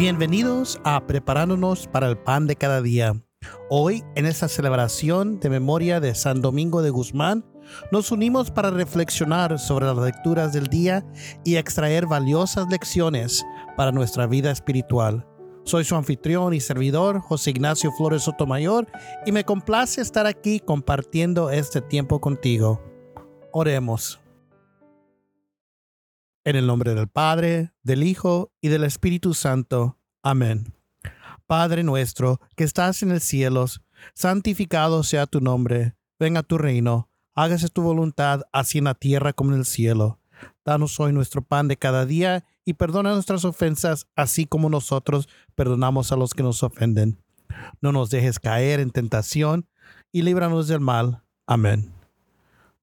Bienvenidos a Preparándonos para el Pan de cada día. Hoy, en esta celebración de memoria de San Domingo de Guzmán, nos unimos para reflexionar sobre las lecturas del día y extraer valiosas lecciones para nuestra vida espiritual. Soy su anfitrión y servidor, José Ignacio Flores Sotomayor, y me complace estar aquí compartiendo este tiempo contigo. Oremos. En el nombre del Padre, del Hijo y del Espíritu Santo. Amén. Padre nuestro, que estás en el cielo, santificado sea tu nombre, venga tu reino, hágase tu voluntad, así en la tierra como en el cielo. Danos hoy nuestro pan de cada día y perdona nuestras ofensas, así como nosotros perdonamos a los que nos ofenden. No nos dejes caer en tentación y líbranos del mal. Amén.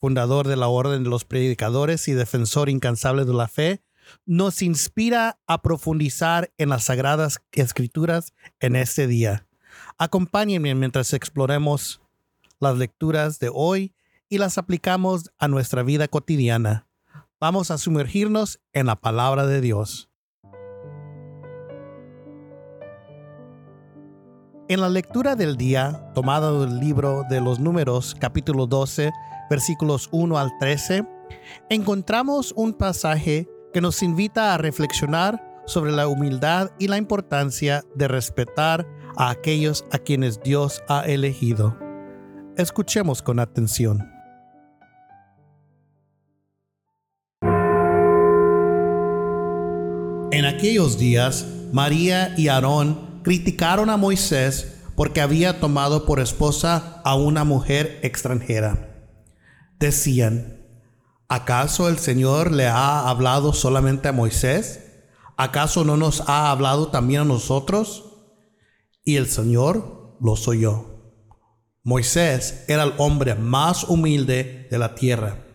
fundador de la Orden de los Predicadores y defensor incansable de la fe, nos inspira a profundizar en las sagradas escrituras en este día. Acompáñenme mientras exploremos las lecturas de hoy y las aplicamos a nuestra vida cotidiana. Vamos a sumergirnos en la palabra de Dios. En la lectura del día, tomada del libro de los números capítulo 12, versículos 1 al 13, encontramos un pasaje que nos invita a reflexionar sobre la humildad y la importancia de respetar a aquellos a quienes Dios ha elegido. Escuchemos con atención. En aquellos días, María y Aarón criticaron a Moisés porque había tomado por esposa a una mujer extranjera decían, ¿acaso el Señor le ha hablado solamente a Moisés? ¿Acaso no nos ha hablado también a nosotros? Y el Señor los oyó. Moisés era el hombre más humilde de la tierra.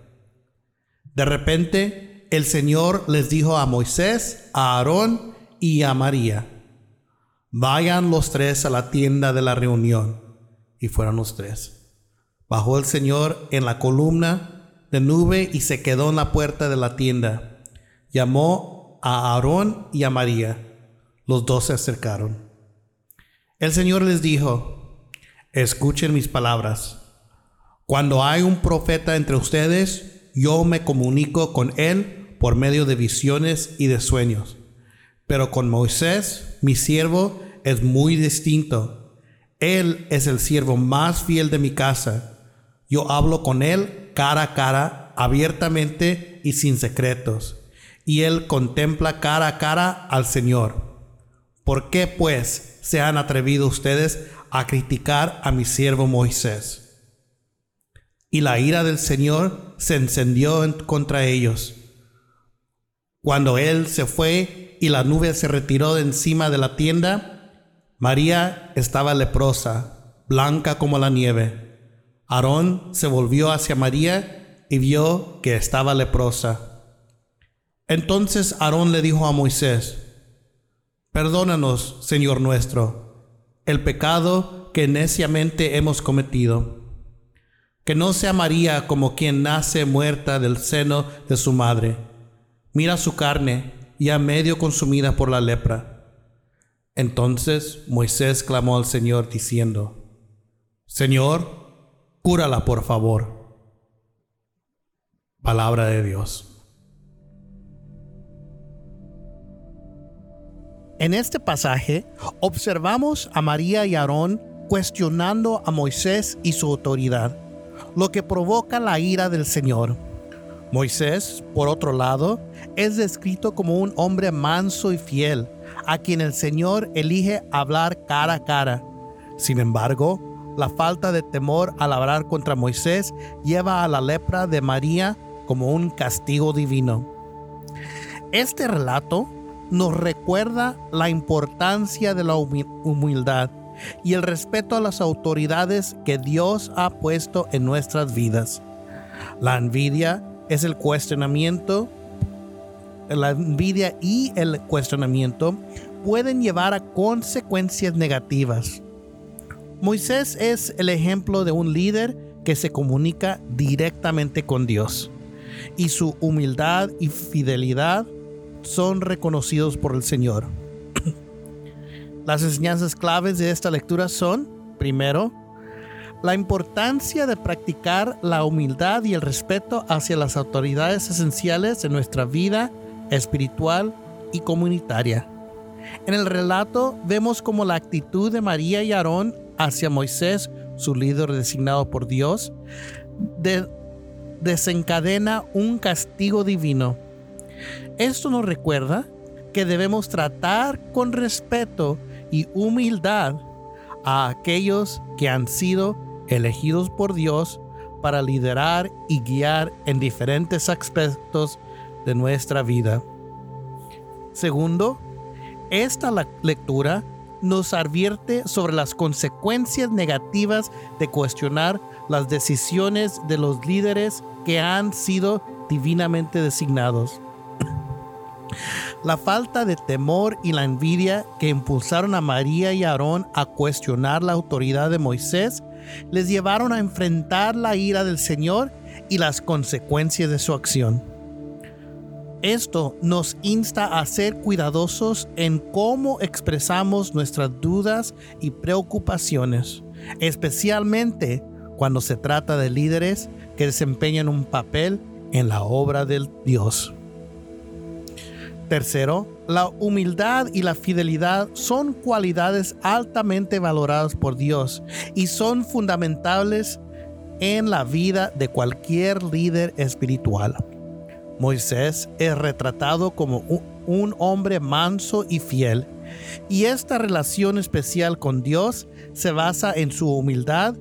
De repente, el Señor les dijo a Moisés, a Aarón y a María, vayan los tres a la tienda de la reunión. Y fueron los tres. Bajó el Señor en la columna de nube y se quedó en la puerta de la tienda. Llamó a Aarón y a María. Los dos se acercaron. El Señor les dijo, escuchen mis palabras. Cuando hay un profeta entre ustedes, yo me comunico con él por medio de visiones y de sueños. Pero con Moisés, mi siervo, es muy distinto. Él es el siervo más fiel de mi casa yo hablo con Él cara a cara, abiertamente y sin secretos, y Él contempla cara a cara al Señor. ¿Por qué pues se han atrevido ustedes a criticar a mi siervo Moisés? Y la ira del Señor se encendió contra ellos. Cuando Él se fue y la nube se retiró de encima de la tienda, María estaba leprosa, blanca como la nieve. Aarón se volvió hacia María y vio que estaba leprosa. Entonces Aarón le dijo a Moisés, Perdónanos, Señor nuestro, el pecado que neciamente hemos cometido. Que no sea María como quien nace muerta del seno de su madre. Mira su carne, ya medio consumida por la lepra. Entonces Moisés clamó al Señor diciendo, Señor, cúrala por favor. Palabra de Dios. En este pasaje observamos a María y Aarón cuestionando a Moisés y su autoridad, lo que provoca la ira del Señor. Moisés, por otro lado, es descrito como un hombre manso y fiel, a quien el Señor elige hablar cara a cara. Sin embargo, la falta de temor al hablar contra Moisés lleva a la lepra de María como un castigo divino. Este relato nos recuerda la importancia de la humildad y el respeto a las autoridades que Dios ha puesto en nuestras vidas. La envidia es el cuestionamiento, la envidia y el cuestionamiento pueden llevar a consecuencias negativas. Moisés es el ejemplo de un líder que se comunica directamente con Dios y su humildad y fidelidad son reconocidos por el Señor. Las enseñanzas claves de esta lectura son, primero, la importancia de practicar la humildad y el respeto hacia las autoridades esenciales de nuestra vida espiritual y comunitaria. En el relato vemos como la actitud de María y Aarón hacia Moisés, su líder designado por Dios, desencadena un castigo divino. Esto nos recuerda que debemos tratar con respeto y humildad a aquellos que han sido elegidos por Dios para liderar y guiar en diferentes aspectos de nuestra vida. Segundo, esta lectura nos advierte sobre las consecuencias negativas de cuestionar las decisiones de los líderes que han sido divinamente designados. La falta de temor y la envidia que impulsaron a María y Aarón a cuestionar la autoridad de Moisés les llevaron a enfrentar la ira del Señor y las consecuencias de su acción. Esto nos insta a ser cuidadosos en cómo expresamos nuestras dudas y preocupaciones, especialmente cuando se trata de líderes que desempeñan un papel en la obra del Dios. Tercero, la humildad y la fidelidad son cualidades altamente valoradas por Dios y son fundamentales en la vida de cualquier líder espiritual. Moisés es retratado como un hombre manso y fiel, y esta relación especial con Dios se basa en su humildad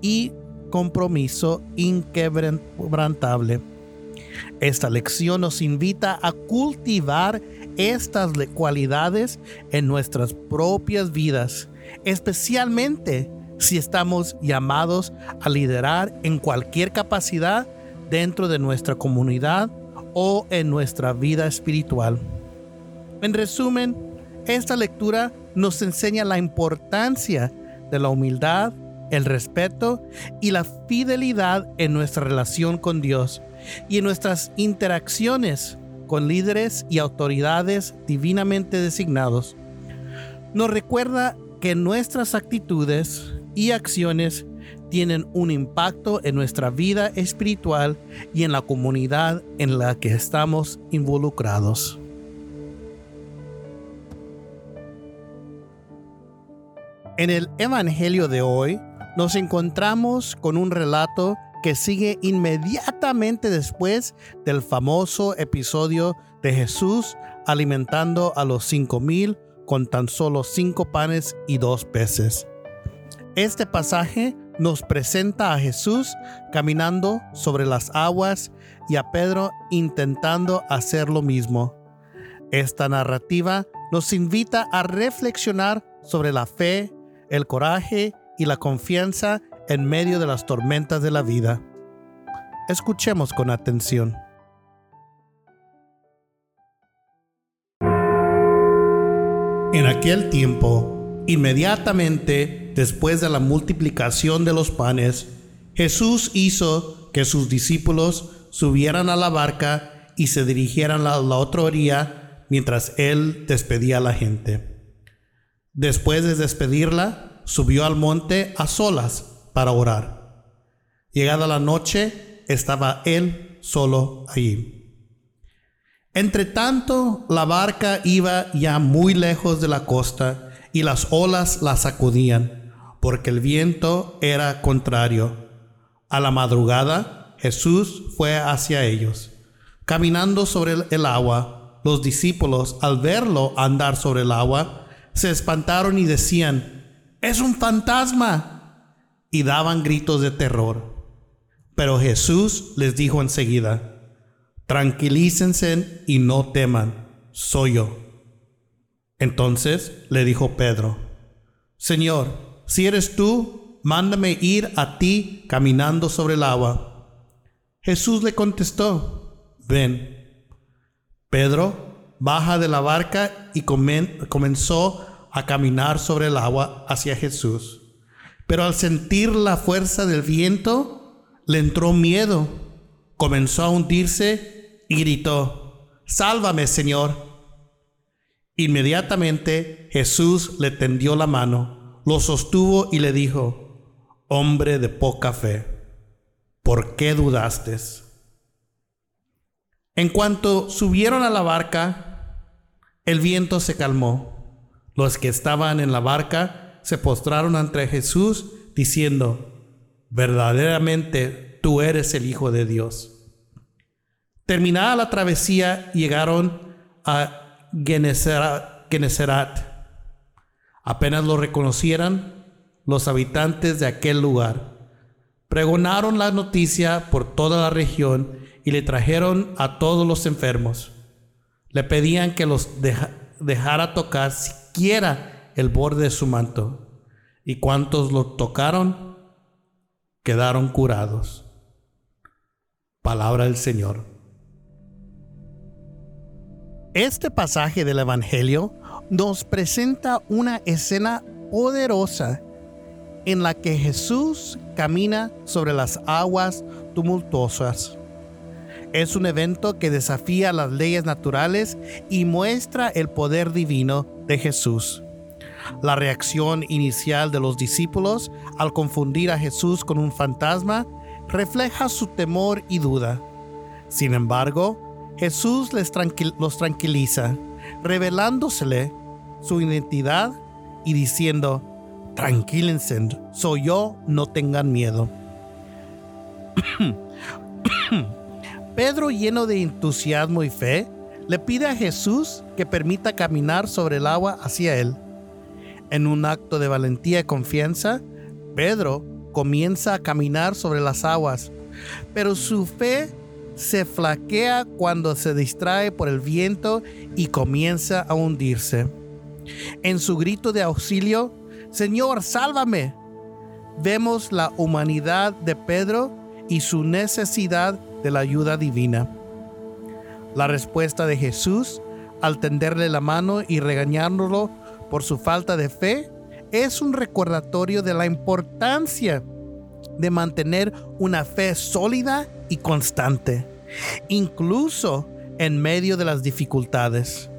y compromiso inquebrantable. Esta lección nos invita a cultivar estas cualidades en nuestras propias vidas, especialmente si estamos llamados a liderar en cualquier capacidad dentro de nuestra comunidad o en nuestra vida espiritual. En resumen, esta lectura nos enseña la importancia de la humildad, el respeto y la fidelidad en nuestra relación con Dios y en nuestras interacciones con líderes y autoridades divinamente designados. Nos recuerda que nuestras actitudes y acciones tienen un impacto en nuestra vida espiritual y en la comunidad en la que estamos involucrados. En el Evangelio de hoy nos encontramos con un relato que sigue inmediatamente después del famoso episodio de Jesús alimentando a los cinco mil con tan solo cinco panes y dos peces. Este pasaje nos presenta a Jesús caminando sobre las aguas y a Pedro intentando hacer lo mismo. Esta narrativa nos invita a reflexionar sobre la fe, el coraje y la confianza en medio de las tormentas de la vida. Escuchemos con atención. En aquel tiempo, inmediatamente después de la multiplicación de los panes, Jesús hizo que sus discípulos subieran a la barca y se dirigieran a la otra orilla mientras él despedía a la gente. Después de despedirla, subió al monte a solas para orar. Llegada la noche, estaba él solo allí. Entre tanto, la barca iba ya muy lejos de la costa y las olas la sacudían, porque el viento era contrario. A la madrugada, Jesús fue hacia ellos. Caminando sobre el agua, los discípulos, al verlo andar sobre el agua, se espantaron y decían, es un fantasma y daban gritos de terror. Pero Jesús les dijo enseguida, tranquilícense y no teman, soy yo. Entonces le dijo Pedro, Señor, si eres tú, mándame ir a ti caminando sobre el agua. Jesús le contestó, ven. Pedro baja de la barca y comenzó a caminar sobre el agua hacia Jesús. Pero al sentir la fuerza del viento, le entró miedo, comenzó a hundirse y gritó, Sálvame, Señor. Inmediatamente Jesús le tendió la mano, lo sostuvo y le dijo, Hombre de poca fe, ¿por qué dudaste? En cuanto subieron a la barca, el viento se calmó. Los que estaban en la barca se postraron ante Jesús diciendo, verdaderamente tú eres el Hijo de Dios. Terminada la travesía, llegaron a Genesarat. Apenas lo reconocieran los habitantes de aquel lugar. Pregonaron la noticia por toda la región y le trajeron a todos los enfermos. Le pedían que los dejara tocar siquiera el borde de su manto. Y cuantos lo tocaron, quedaron curados. Palabra del Señor. Este pasaje del Evangelio nos presenta una escena poderosa en la que Jesús camina sobre las aguas tumultuosas. Es un evento que desafía las leyes naturales y muestra el poder divino de Jesús. La reacción inicial de los discípulos al confundir a Jesús con un fantasma refleja su temor y duda. Sin embargo, Jesús les los tranquiliza, revelándosele su identidad y diciendo, tranquílense, soy yo, no tengan miedo. Pedro, lleno de entusiasmo y fe, le pide a Jesús que permita caminar sobre el agua hacia él. En un acto de valentía y confianza, Pedro comienza a caminar sobre las aguas, pero su fe se flaquea cuando se distrae por el viento y comienza a hundirse. En su grito de auxilio, Señor, sálvame, vemos la humanidad de Pedro y su necesidad de la ayuda divina. La respuesta de Jesús al tenderle la mano y regañándolo por su falta de fe es un recordatorio de la importancia de mantener una fe sólida y constante, incluso en medio de las dificultades.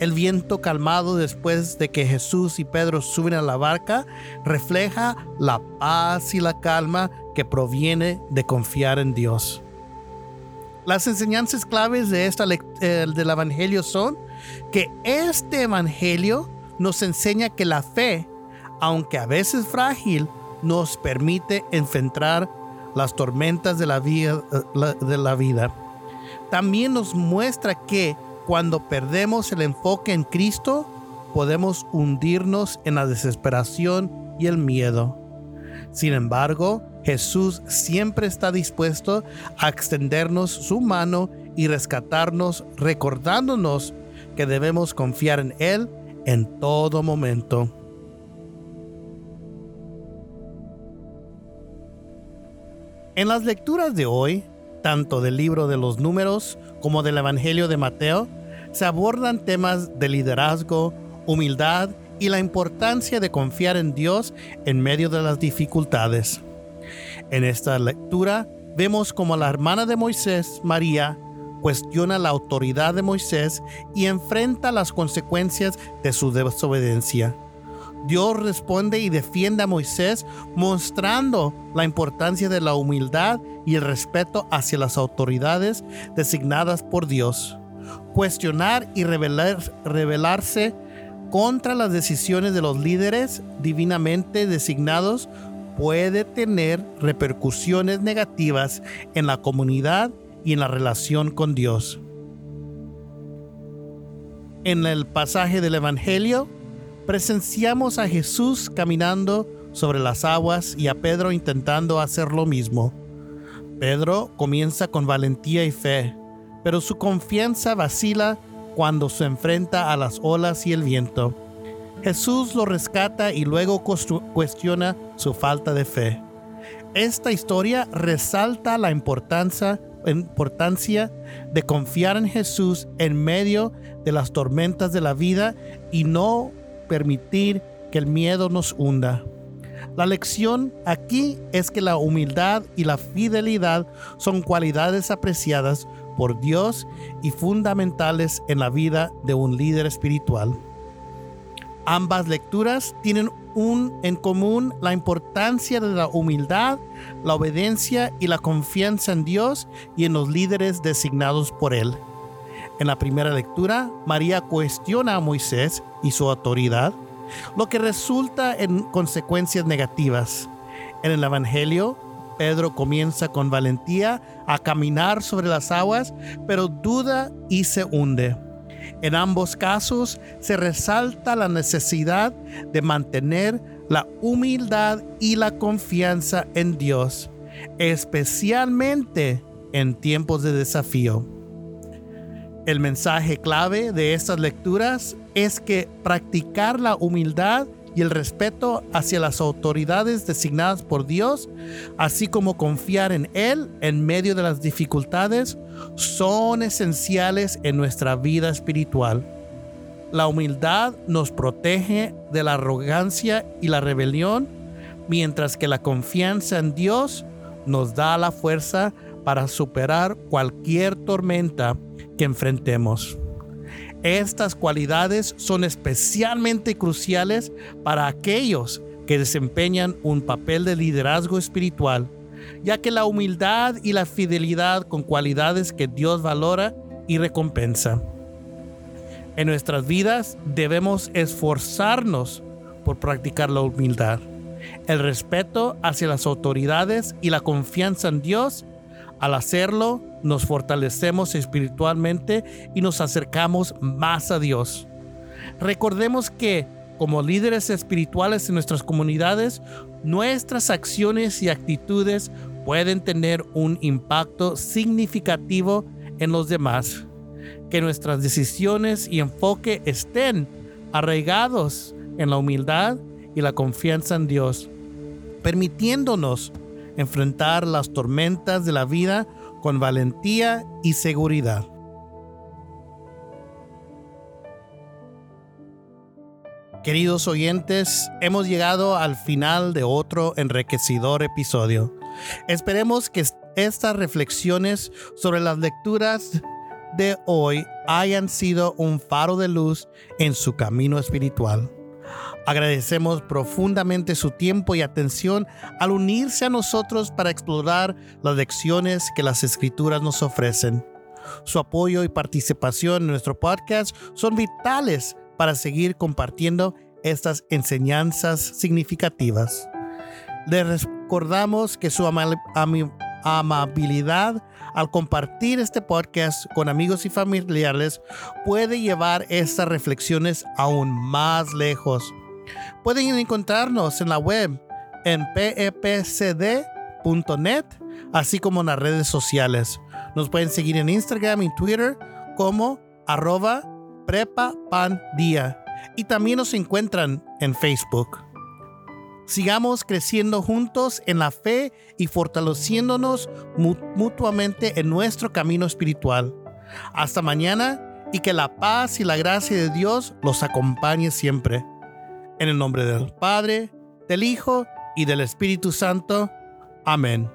El viento calmado después de que Jesús y Pedro suben a la barca refleja la paz y la calma que proviene de confiar en Dios. Las enseñanzas claves de esta del evangelio son que este evangelio nos enseña que la fe, aunque a veces frágil, nos permite enfrentar las tormentas de la, vida. También nos muestra que cuando perdemos el enfoque en Cristo, podemos hundirnos en la desesperación y el miedo. Sin embargo, Jesús siempre está dispuesto a extendernos su mano y rescatarnos, recordándonos que debemos confiar en Él en todo momento. En las lecturas de hoy, tanto del libro de los números como del Evangelio de Mateo, se abordan temas de liderazgo, humildad y la importancia de confiar en Dios en medio de las dificultades. En esta lectura vemos como la hermana de Moisés, María, cuestiona la autoridad de Moisés y enfrenta las consecuencias de su desobediencia. Dios responde y defiende a Moisés mostrando la importancia de la humildad y el respeto hacia las autoridades designadas por Dios. Cuestionar y rebelarse contra las decisiones de los líderes divinamente designados puede tener repercusiones negativas en la comunidad y en la relación con Dios. En el pasaje del Evangelio, presenciamos a Jesús caminando sobre las aguas y a Pedro intentando hacer lo mismo. Pedro comienza con valentía y fe, pero su confianza vacila cuando se enfrenta a las olas y el viento. Jesús lo rescata y luego cuestiona su falta de fe. Esta historia resalta la importancia, importancia de confiar en Jesús en medio de las tormentas de la vida y no permitir que el miedo nos hunda. La lección aquí es que la humildad y la fidelidad son cualidades apreciadas por Dios y fundamentales en la vida de un líder espiritual. Ambas lecturas tienen un, en común la importancia de la humildad, la obediencia y la confianza en Dios y en los líderes designados por Él. En la primera lectura, María cuestiona a Moisés y su autoridad, lo que resulta en consecuencias negativas. En el Evangelio, Pedro comienza con valentía a caminar sobre las aguas, pero duda y se hunde. En ambos casos se resalta la necesidad de mantener la humildad y la confianza en Dios, especialmente en tiempos de desafío. El mensaje clave de estas lecturas es que practicar la humildad y el respeto hacia las autoridades designadas por Dios, así como confiar en Él en medio de las dificultades, son esenciales en nuestra vida espiritual. La humildad nos protege de la arrogancia y la rebelión, mientras que la confianza en Dios nos da la fuerza para superar cualquier tormenta que enfrentemos. Estas cualidades son especialmente cruciales para aquellos que desempeñan un papel de liderazgo espiritual, ya que la humildad y la fidelidad con cualidades que Dios valora y recompensa. En nuestras vidas debemos esforzarnos por practicar la humildad, el respeto hacia las autoridades y la confianza en Dios al hacerlo, nos fortalecemos espiritualmente y nos acercamos más a Dios. Recordemos que como líderes espirituales en nuestras comunidades, nuestras acciones y actitudes pueden tener un impacto significativo en los demás. Que nuestras decisiones y enfoque estén arraigados en la humildad y la confianza en Dios, permitiéndonos enfrentar las tormentas de la vida con valentía y seguridad. Queridos oyentes, hemos llegado al final de otro enriquecedor episodio. Esperemos que estas reflexiones sobre las lecturas de hoy hayan sido un faro de luz en su camino espiritual. Agradecemos profundamente su tiempo y atención al unirse a nosotros para explorar las lecciones que las escrituras nos ofrecen. Su apoyo y participación en nuestro podcast son vitales para seguir compartiendo estas enseñanzas significativas. Les recordamos que su amabilidad al compartir este podcast con amigos y familiares puede llevar estas reflexiones aún más lejos. Pueden encontrarnos en la web en pepcd.net, así como en las redes sociales. Nos pueden seguir en Instagram y Twitter como arroba prepapandía y también nos encuentran en Facebook. Sigamos creciendo juntos en la fe y fortaleciéndonos mutuamente en nuestro camino espiritual. Hasta mañana y que la paz y la gracia de Dios los acompañe siempre. En el nombre del Padre, del Hijo y del Espíritu Santo. Amén.